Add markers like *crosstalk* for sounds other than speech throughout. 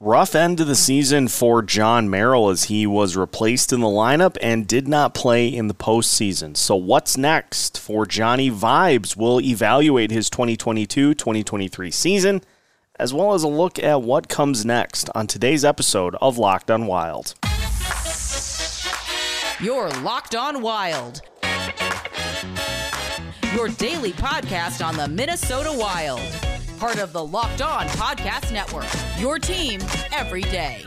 Rough end to the season for Jon Merrill as he was replaced in the lineup and did not play in the postseason. So, what's next for Johnny Vibes? We'll evaluate his 2022 2023 season, as well as a look at what comes next on today's episode of Locked on Wild. You're Locked on Wild, your daily podcast on the Minnesota Wild part of the Locked On Podcast Network. Your team every day.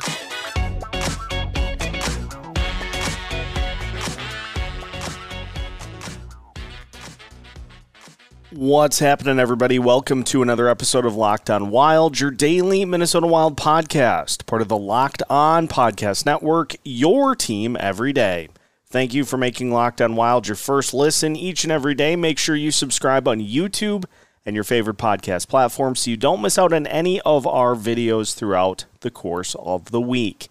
What's happening, everybody? Welcome to another episode of Locked On Wild, your daily Minnesota Wild podcast, part of the Locked On Podcast Network, your team every day. Thank you for making Locked On Wild your first listen each and every day. Make sure you subscribe on YouTube and your favorite podcast platform so you don't miss out on any of our videos throughout the course of the week.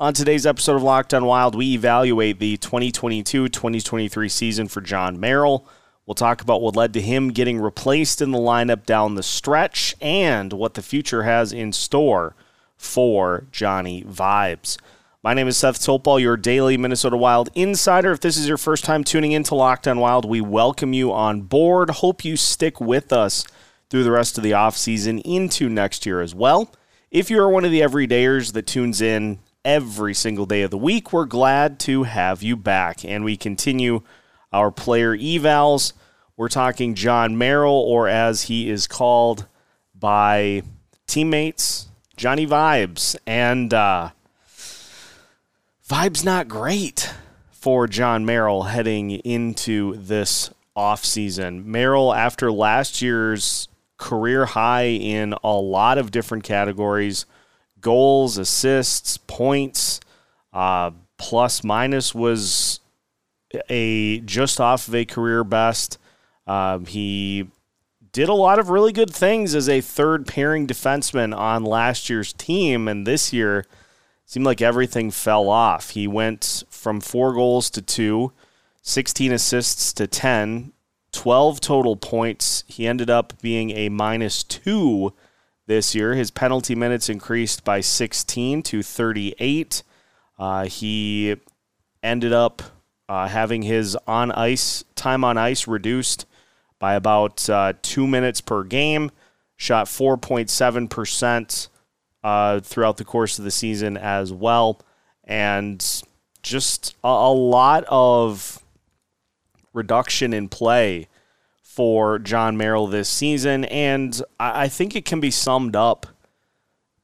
On today's episode of Locked on Wild, we evaluate the 2022 2023 season for Jon Merrill. We'll talk about what led to him getting replaced in the lineup down the stretch and what the future has in store for Johnny Vibes. My name is Seth Topal, your daily Minnesota Wild insider. If this is your first time tuning into Locked on Wild, we welcome you on board. Hope you stick with us through the rest of the offseason into next year as well. If you are one of the everydayers that tunes in every single day of the week, we're glad to have you back. And we continue our player evals. We're talking Jon Merrill, or as he is called by teammates, Johnny Vibes. And, uh, vibe's not great for Jon Merrill heading into this offseason. Merrill, after last year's career high in a lot of different categories goals, assists, points, uh, plus minus was a just off of a career best. Um, he did a lot of really good things as a third pairing defenseman on last year's team, and this year seemed like everything fell off. He went from four goals to two, 16 assists to 10, 12 total points. He ended up being a minus two this year. His penalty minutes increased by 16 to 38. Uh, he ended up uh, having his on ice time on ice reduced by about uh, two minutes per game. Shot 4.7 uh, throughout the course of the season as well. And just a, a lot of reduction in play for Jon Merrill this season. And I, I think it can be summed up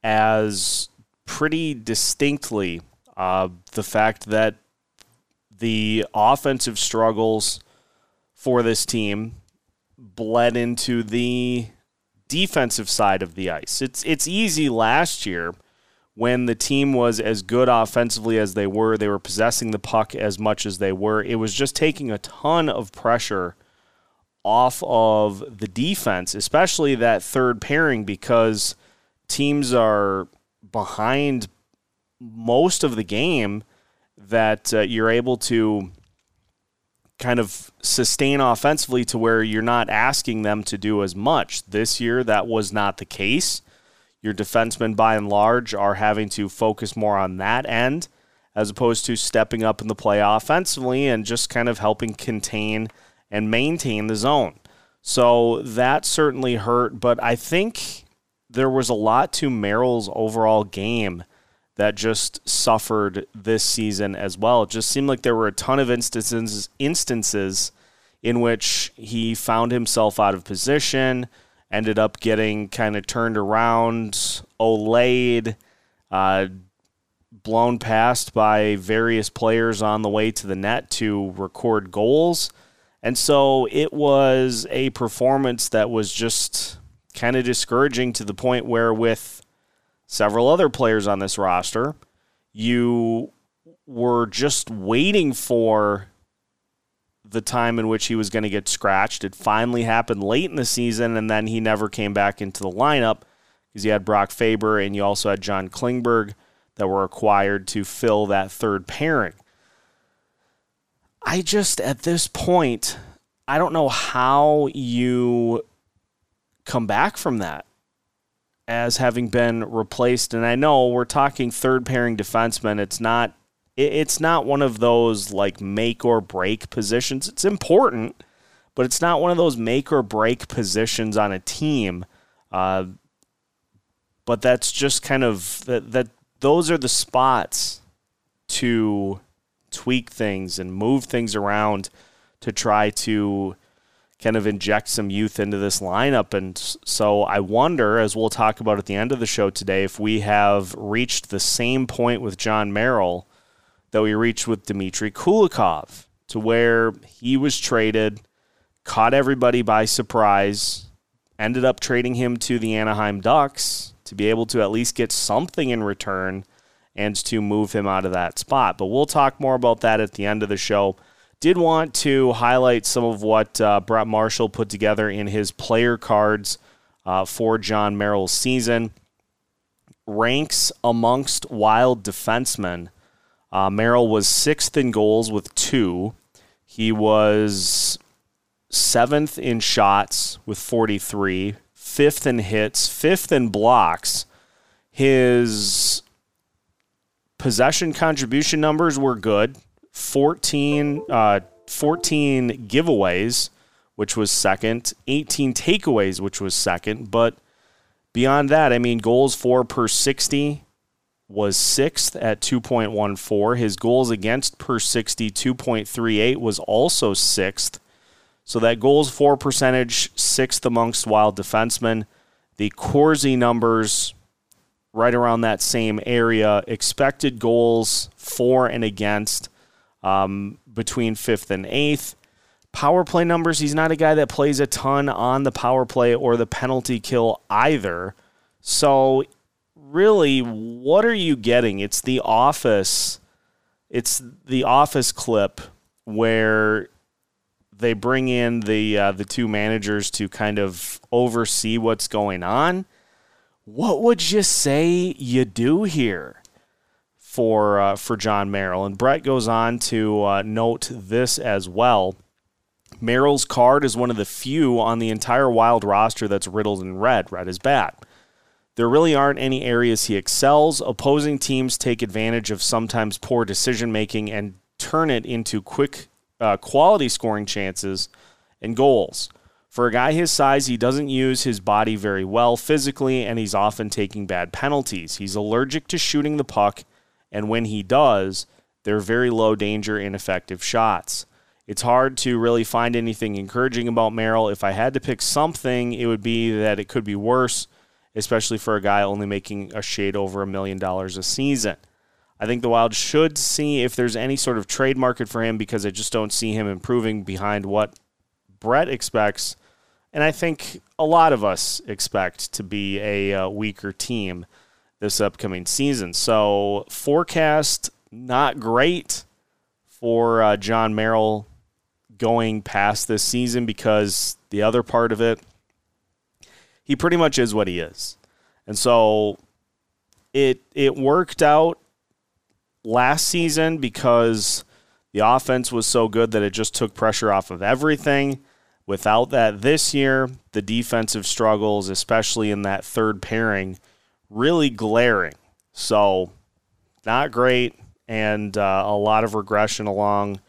as pretty distinctly uh, the fact that the offensive struggles for this team bled into the defensive side of the ice. It's it's easy last year when the team was as good offensively as they were, they were possessing the puck as much as they were. It was just taking a ton of pressure off of the defense, especially that third pairing because teams are behind most of the game that uh, you're able to kind of sustain offensively to where you're not asking them to do as much. This year, that was not the case. Your defensemen, by and large, are having to focus more on that end as opposed to stepping up in the play offensively and just kind of helping contain and maintain the zone. So that certainly hurt, but I think there was a lot to Merrill's overall game that just suffered this season as well. It just seemed like there were a ton of instances instances in which he found himself out of position, ended up getting kind of turned around, olayed, uh, blown past by various players on the way to the net to record goals. And so it was a performance that was just kind of discouraging to the point where, with several other players on this roster. You were just waiting for the time in which he was going to get scratched. It finally happened late in the season, and then he never came back into the lineup because you had Brock Faber and you also had John Klingberg that were acquired to fill that third pairing. I just, at this point, I don't know how you come back from that. As having been replaced. And I know we're talking third pairing defensemen. It's not it's not one of those like make or break positions. It's important, but it's not one of those make or break positions on a team. Uh, but that's just kind of that that those are the spots to tweak things and move things around to try to kind of inject some youth into this lineup. And so I wonder, as we'll talk about at the end of the show today, if we have reached the same point with John Merrill that we reached with Dmitry Kulikov, to where he was traded, caught everybody by surprise, ended up trading him to the Anaheim Ducks to be able to at least get something in return and to move him out of that spot. But we'll talk more about that at the end of the show. Did want to highlight some of what uh, Brett Marshall put together in his player cards uh, for Jon Merrill's season. Ranks amongst wild defensemen. Uh, Merrill was sixth in goals with two. He was seventh in shots with 43, fifth in hits, fifth in blocks. His possession contribution numbers were good 14, uh, 14 giveaways, which was second, 18 takeaways, which was second. But beyond that, I mean, goals for per 60 was sixth at 2.14. His goals against per 60, 2.38, was also sixth. So that goals for percentage, sixth amongst wild defensemen. The Corsi numbers right around that same area. Expected goals for and against um, between fifth and eighth. Power play numbers, he's not a guy that plays a ton on the power play or the penalty kill either. So, really, what are you getting? It's the office. It's the office clip where they bring in the uh, the two managers to kind of oversee what's going on what would you say you do here for uh, for Jon Merrill? And Brett goes on to uh, note this as well. Merrill's card is one of the few on the entire Wild roster that's riddled in red. Red is bad. There really aren't any areas he excels. Opposing teams take advantage of sometimes poor decision making and turn it into quick uh, quality scoring chances and goals. For a guy his size, he doesn't use his body very well physically, and he's often taking bad penalties. He's allergic to shooting the puck, and when he does, they're very low danger, ineffective shots. It's hard to really find anything encouraging about Merrill. If I had to pick something, it would be that it could be worse, especially for a guy only making a shade over a million dollars a season. I think the Wild should see if there's any sort of trade market for him because I just don't see him improving behind what Brett expects and I think a lot of us expect to be a uh, weaker team this upcoming season. So, forecast not great for uh, Jon Merrill going past this season because the other part of it, he pretty much is what he is. And so it it worked out last season because the offense was so good that it just took pressure off of everything. Without that this year, the defensive struggles, especially in that third pairing, really glaring. So, not great, and uh, a lot of regression along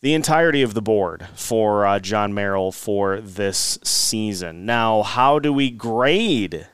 the entirety of the board for uh, Jon Merrill for this season. Now, how do we grade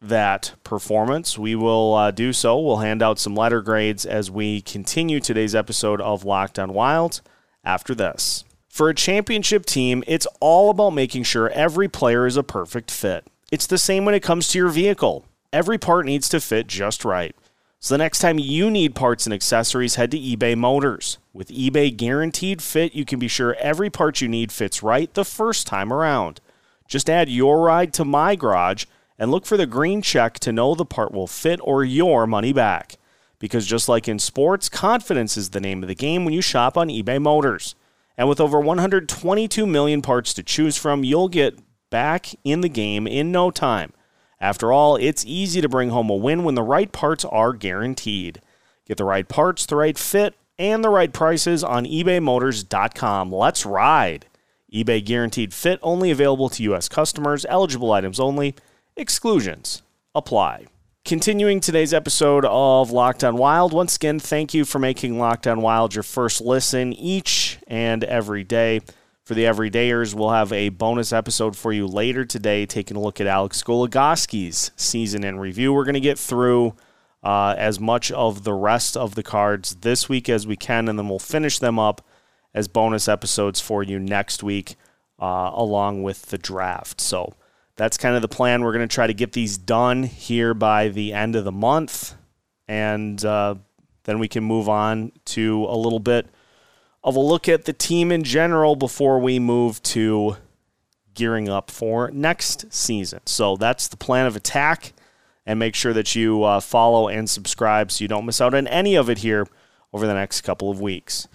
that performance? We will uh, do so. We'll hand out some letter grades as we continue today's episode of Locked on Wild after this. For a championship team, it's all about making sure every player is a perfect fit. It's the same when it comes to your vehicle. Every part needs to fit just right. So the next time you need parts and accessories, head to eBay Motors. With eBay Guaranteed Fit, you can be sure every part you need fits right the first time around. Just add your ride to my garage and look for the green check to know the part will fit or your money back. Because just like in sports, confidence is the name of the game when you shop on eBay Motors. And with over 122 million parts to choose from, you'll get back in the game in no time. After all, it's easy to bring home a win when the right parts are guaranteed. Get the right parts, the right fit, and the right prices on ebaymotors.com. Let's ride. eBay guaranteed fit only available to U.S. customers, eligible items only, Exclusions apply. Continuing today's episode of Locked On Wild, once again, thank you for making Locked On Wild your first listen each and every day. For the everydayers, we'll have a bonus episode for you later today, taking a look at Alex Goligoski's season in review. We're going to get through uh, as much of the rest of the cards this week as we can, and then we'll finish them up as bonus episodes for you next week, uh, along with the draft. So that's kind of the plan. We're going to try to get these done here by the end of the month, and uh, then we can move on to a little bit of a look at the team in general before we move to gearing up for next season. So that's the plan of attack and make sure that you uh, follow and subscribe so you don't miss out on any of it here over the next couple of weeks.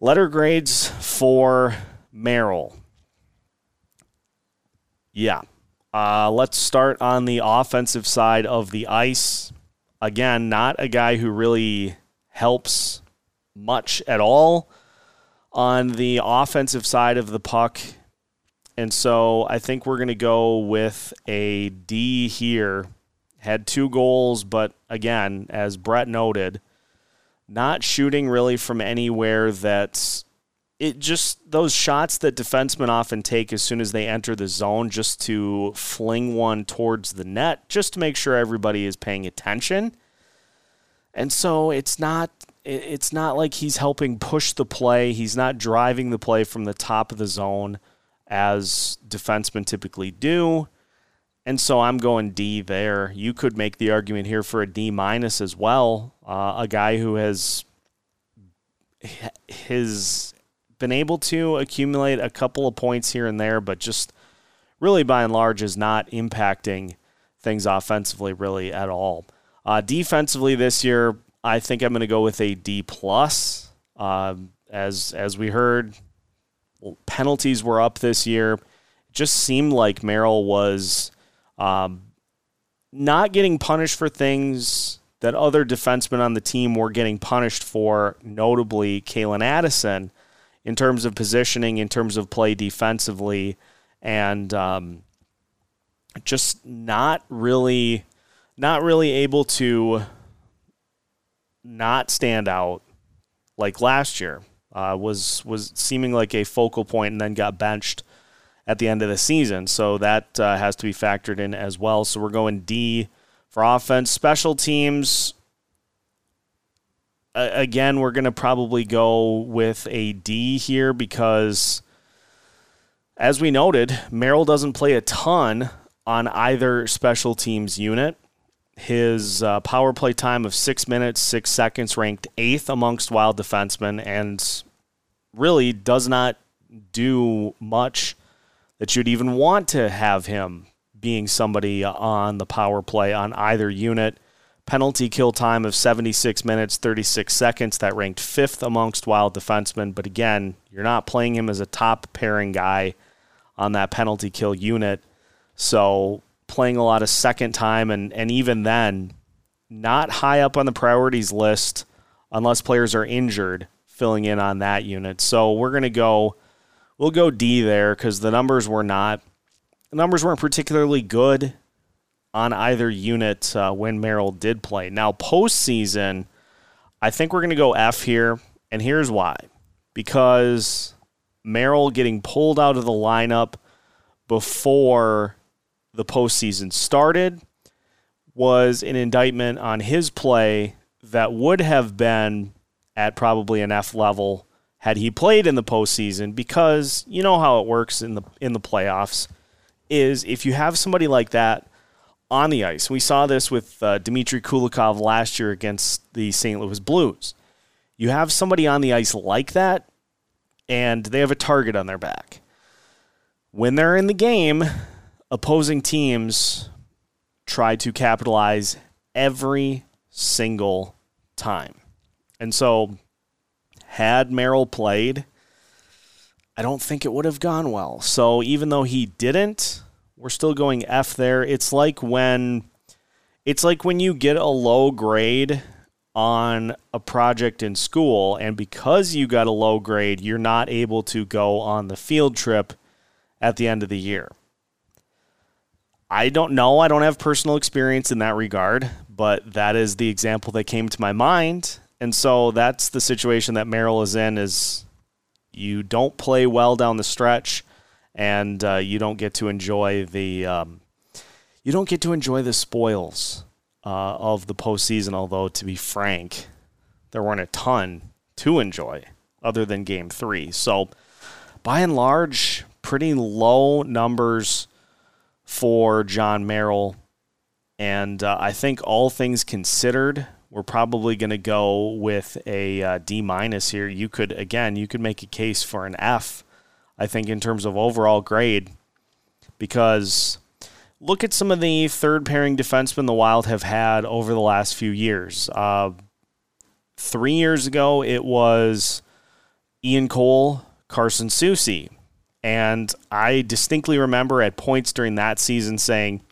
Letter grades for Merrill. Yeah. Uh, let's start on the offensive side of the ice. Again, not a guy who really helps much at all on the offensive side of the puck. And so I think we're going to go with a D here had two goals, but again, as Brett noted, not shooting really from anywhere that's it just those shots that defensemen often take as soon as they enter the zone just to fling one towards the net just to make sure everybody is paying attention. And so it's not it's not like he's helping push the play. He's not driving the play from the top of the zone as defensemen typically do. And so I'm going D there. You could make the argument here for a D minus as well. Uh, a guy who has has been able to accumulate a couple of points here and there, but just really by and large is not impacting things offensively really at all. Uh, defensively this year, I think I'm going to go with a D plus. Uh, as as we heard, penalties were up this year. It just seemed like Merrill was um, not getting punished for things that other defensemen on the team were getting punished for, notably Calen Addison, in terms of positioning, in terms of play defensively, and um, just not really, not really able to not stand out like last year. Uh, was was seeming like a focal point and then got benched at the end of the season. So that uh, has to be factored in as well. So we're going D for offense. Special teams, uh, again, we're going to probably go with a D here because, as we noted, Merrill doesn't play a ton on either special teams unit. His uh, power play time of six minutes, six seconds ranked eighth amongst wild defensemen and really does not do much that you'd even want to have him being somebody on the power play on either unit. Penalty kill time of 76 minutes, 36 seconds. That ranked fifth amongst wild defensemen. But again, you're not playing him as a top pairing guy on that penalty kill unit. So playing a lot of second time, and, and even then, not high up on the priorities list unless players are injured filling in on that unit. So we're going to go we'll go D there because the numbers were not the numbers weren't particularly good on either unit uh, when Merrill did play. Now postseason, I think we're going to go F here, and here's why: because Merrill getting pulled out of the lineup before the postseason started was an indictment on his play that would have been at probably an F level had he played in the postseason, because you know how it works in the in the playoffs, is if you have somebody like that on the ice. We saw this with uh, Dmitry Kulikov last year against the St. Louis Blues. You have somebody on the ice like that, and they have a target on their back. When they're in the game, opposing teams try to capitalize every single time. And so had Merrill played, I don't think it would have gone well. So even though he didn't, we're still going F there. It's like when it's like when you get a low grade on a project in school and because you got a low grade, you're not able to go on the field trip at the end of the year. I don't know. I don't have personal experience in that regard, but that is the example that came to my mind. And so that's the situation that Merrill is in is you don't play well down the stretch and uh, you don't get to enjoy the um, you don't get to enjoy the spoils uh, of the postseason. Although to be frank, there weren't a ton to enjoy other than Game Three. So by and large, pretty low numbers for Jon Merrill, and uh, I think all things considered. We're probably going to go with a uh, D minus here. You could again, you could make a case for an F I think, in terms of overall grade, because look at some of the third pairing defensemen the Wild have had over the last few years. Uh, three years ago, it was Ian Cole, Carson Soucy. And I distinctly remember at points during that season saying,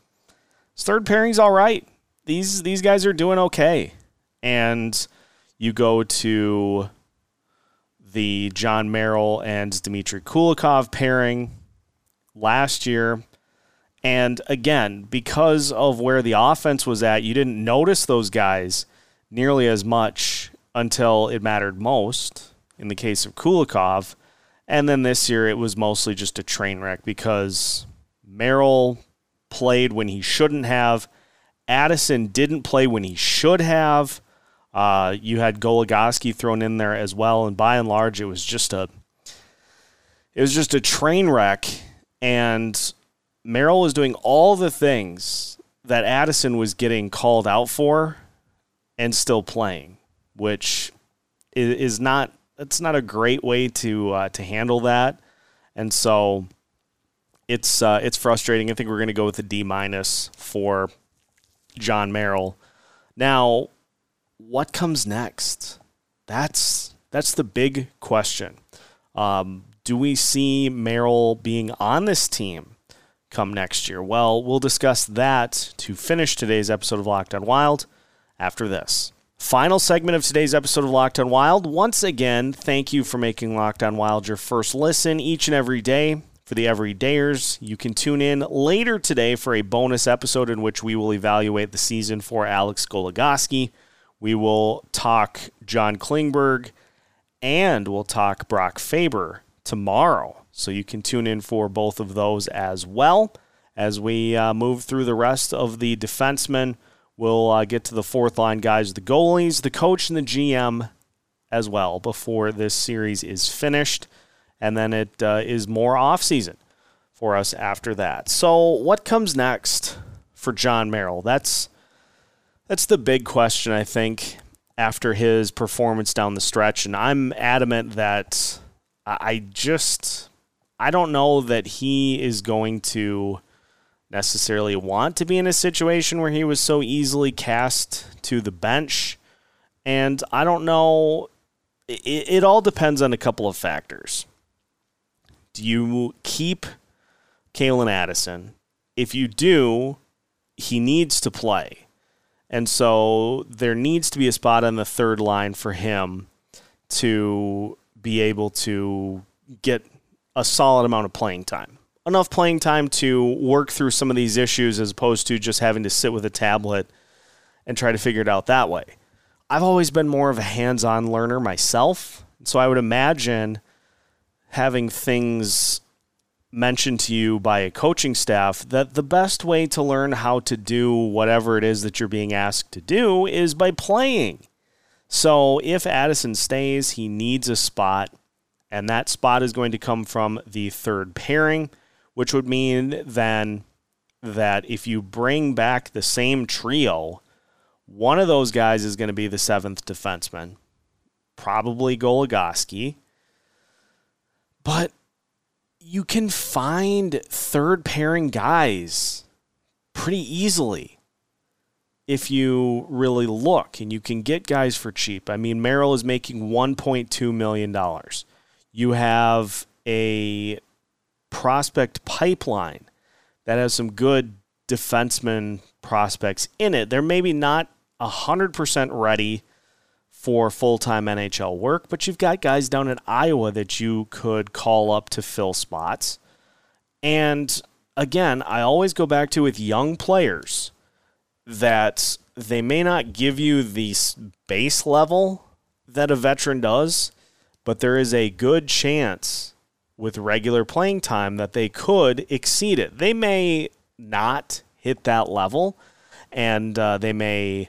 third pairing's all right. These these guys are doing okay. And you go to the Jon Merrill and Dmitry Kulikov pairing last year. And again, because of where the offense was at, you didn't notice those guys nearly as much until it mattered most in the case of Kulikov. And then this year it was mostly just a train wreck because Merrill played when he shouldn't have. Addison didn't play when he should have. Uh, you had Goligoski thrown in there as well, and by and large, it was just a it was just a train wreck. And Merrill was doing all the things that Addison was getting called out for, and still playing, which is not that's not a great way to uh, to handle that. And so it's uh, it's frustrating. I think we're going to go with a D minus for Jon Merrill. Now, what comes next? That's that's the big question. Um, do we see Merrill being on this team come next year? Well, we'll discuss that to finish today's episode of Locked On Wild after this. Final segment of today's episode of Locked On Wild. Once again, thank you for making Locked On Wild your first listen each and every day. For the everydayers, you can tune in later today for a bonus episode in which we will evaluate the season for Alex Goligoski. We will talk John Klingberg and we'll talk Brock Faber tomorrow. So you can tune in for both of those as well. As we uh, move through the rest of the defensemen, we'll uh, get to the fourth line guys, the goalies, the coach, and the GM as well before this series is finished. And then it uh, is more off season for us after that. So, what comes next for Jon Merrill? That's that's the big question, I think, after his performance down the stretch. And I'm adamant that I just, I don't know that he is going to necessarily want to be in a situation where he was so easily cast to the bench. And I don't know, it, it all depends on a couple of factors. Do you keep Calen Addison? If you do, he needs to play. And so there needs to be a spot on the third line for him to be able to get a solid amount of playing time. Enough playing time to work through some of these issues as opposed to just having to sit with a tablet and try to figure it out that way. I've always been more of a hands on learner myself. So I would imagine having things mentioned to you by a coaching staff that the best way to learn how to do whatever it is that you're being asked to do is by playing. So if Addison stays, he needs a spot, and that spot is going to come from the third pairing, which would mean then that if you bring back the same trio, one of those guys is going to be the seventh defenseman, probably Goligoski. But you can find third pairing guys pretty easily if you really look and you can get guys for cheap. I mean, Merrill is making $1.2 million. You have a prospect pipeline that has some good defenseman prospects in it. They're maybe not 100% ready for full time NHL work, but you've got guys down in Iowa that you could call up to fill spots. And again, I always go back to with young players that they may not give you the base level that a veteran does, but there is a good chance with regular playing time that they could exceed it. They may not hit that level and uh, they may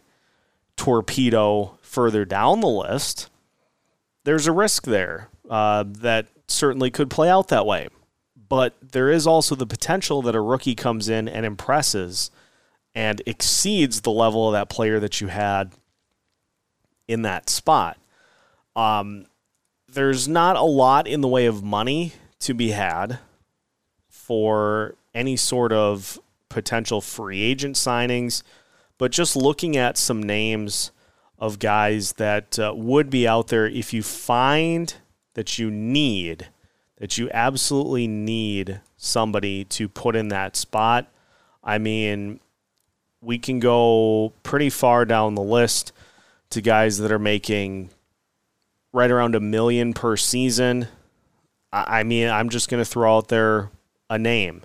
torpedo further down the list. There's a risk there uh, that certainly could play out that way. But there is also the potential that a rookie comes in and impresses and exceeds the level of that player that you had in that spot. Um, there's not a lot in the way of money to be had for any sort of potential free agent signings, but just looking at some names of guys that uh, would be out there if you find that you need, that you absolutely need somebody to put in that spot. I mean, we can go pretty far down the list to guys that are making right around a million per season. I mean, I'm just going to throw out there a name.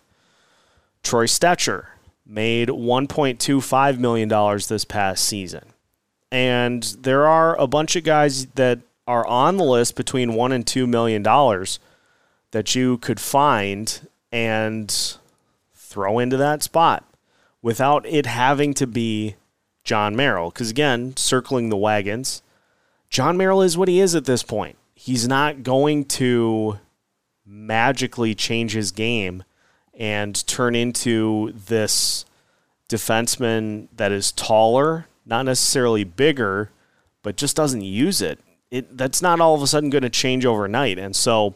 Troy Stecher made $1.25 million this past season. And there are a bunch of guys that are on the list between one and two million dollars that you could find and throw into that spot without it having to be Jon Merrill. Because again, circling the wagons, Jon Merrill is what he is at this point. He's not going to magically change his game and turn into this defenseman that is taller, not necessarily bigger, but just doesn't use it. It that's not all of a sudden going to change overnight. And so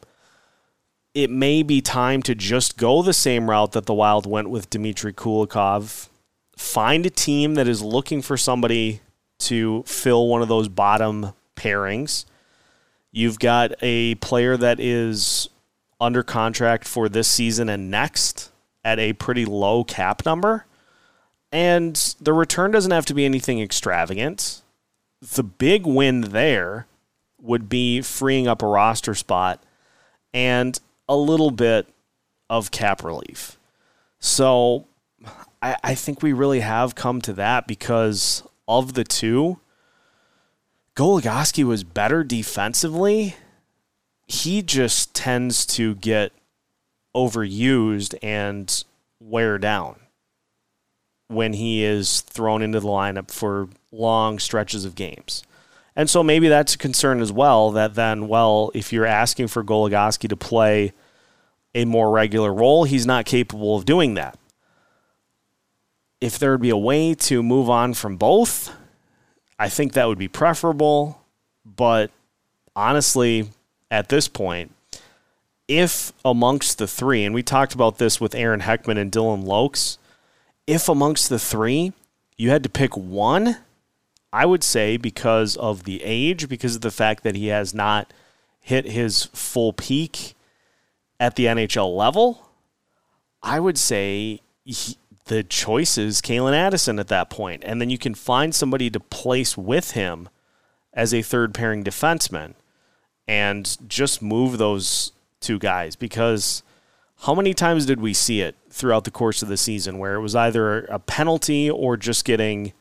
it may be time to just go the same route that the Wild went with Dmitry Kulikov. Find a team that is looking for somebody to fill one of those bottom pairings. You've got a player that is under contract for this season and next at a pretty low cap number. And the return doesn't have to be anything extravagant. The big win there would be freeing up a roster spot and a little bit of cap relief. So I, I think we really have come to that because of the two, Goligoski was better defensively he just tends to get overused and wear down when he is thrown into the lineup for long stretches of games. And so maybe that's a concern as well that then, well, if you're asking for Goligoski to play a more regular role, he's not capable of doing that. If there would be a way to move on from both, I think that would be preferable. But honestly, at this point, if amongst the three, and we talked about this with Aaron Heckman and Dylan Lokes, if amongst the three you had to pick one, I would say because of the age, because of the fact that he has not hit his full peak at the NHL level, I would say he, the choice is Calen Addison at that point. And then you can find somebody to place with him as a third pairing defenseman and just move those two guys because how many times did we see it throughout the course of the season where it was either a penalty or just getting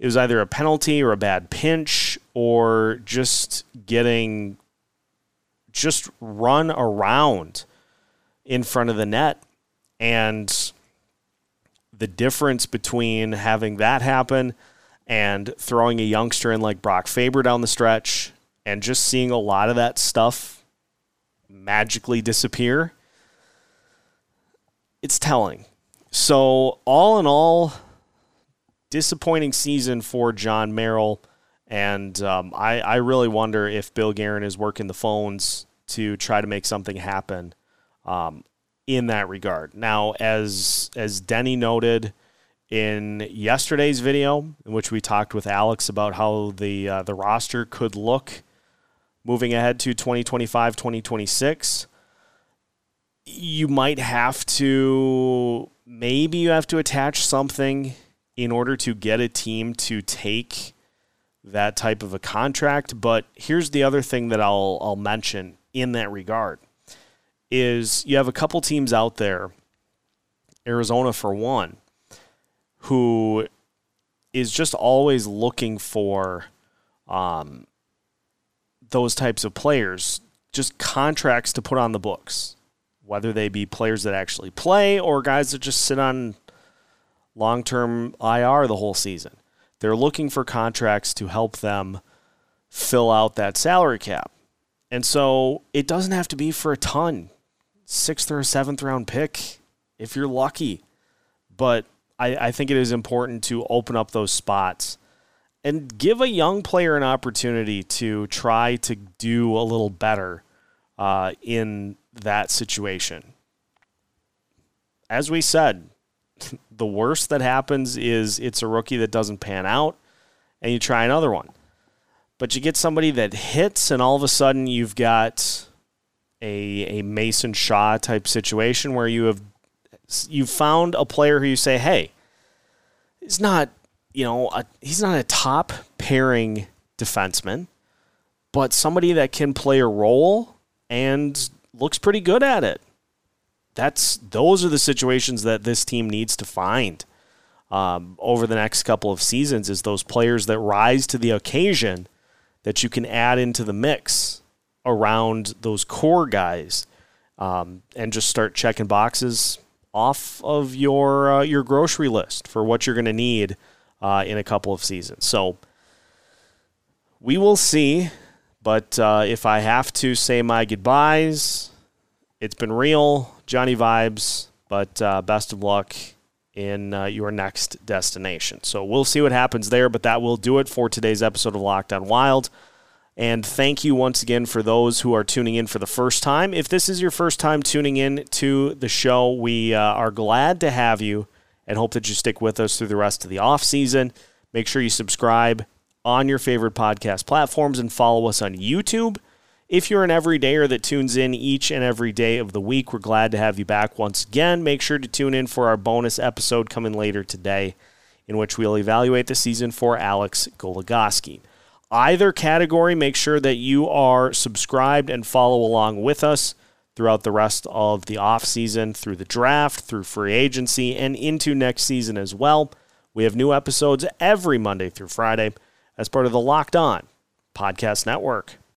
it was either a penalty or a bad pinch or just getting just run around in front of the net and the difference between having that happen and throwing a youngster in like Brock Faber down the stretch and just seeing a lot of that stuff magically disappear, it's telling. So, all in all, disappointing season for Jon Merrill. And um, I, I really wonder if Bill Guerin is working the phones to try to make something happen um, in that regard. Now, as as Denny noted, in yesterday's video, in which we talked with Alex about how the uh, the roster could look moving ahead to 2025, 2026, you might have to, maybe you have to attach something in order to get a team to take that type of a contract. But here's the other thing that I'll, I'll mention in that regard is you have a couple teams out there Arizona for one, who is just always looking for um, those types of players, just contracts to put on the books, whether they be players that actually play or guys that just sit on long term IR the whole season. They're looking for contracts to help them fill out that salary cap. And so it doesn't have to be for a ton. Sixth or seventh round pick, if you're lucky. But I, I think it is important to open up those spots and give a young player an opportunity to try to do a little better uh, in that situation. As we said, *laughs* the worst that happens is it's a rookie that doesn't pan out and you try another one. But you get somebody that hits, and all of a sudden you've got a, a Mason Shaw type situation where you have you've found a player who you say, hey, he's not you know, a, he's not a top pairing defenseman, but somebody that can play a role and looks pretty good at it. That's those are the situations that this team needs to find um, over the next couple of seasons. Is those players that rise to the occasion that you can add into the mix around those core guys um, and just start checking boxes off of your uh, your grocery list for what you're going to need uh, in a couple of seasons. So we will see. But uh, if I have to say my goodbyes, it's been real, Johnny Vibes. But uh, best of luck in uh, your next destination. So we'll see what happens there. But that will do it for today's episode of Locked On Wild. And thank you once again for those who are tuning in for the first time. If this is your first time tuning in to the show, we uh, are glad to have you and hope that you stick with us through the rest of the off season. Make sure you subscribe on your favorite podcast platforms and follow us on YouTube. If you're an everydayer that tunes in each and every day of the week, we're glad to have you back once again. Make sure to tune in for our bonus episode coming later today, in which we'll evaluate the season for Alex Goligoski. Either category, make sure that you are subscribed and follow along with us throughout the rest of the offseason, through the draft, through free agency, and into next season as well. We have new episodes every Monday through Friday as part of the Locked On Podcast Network.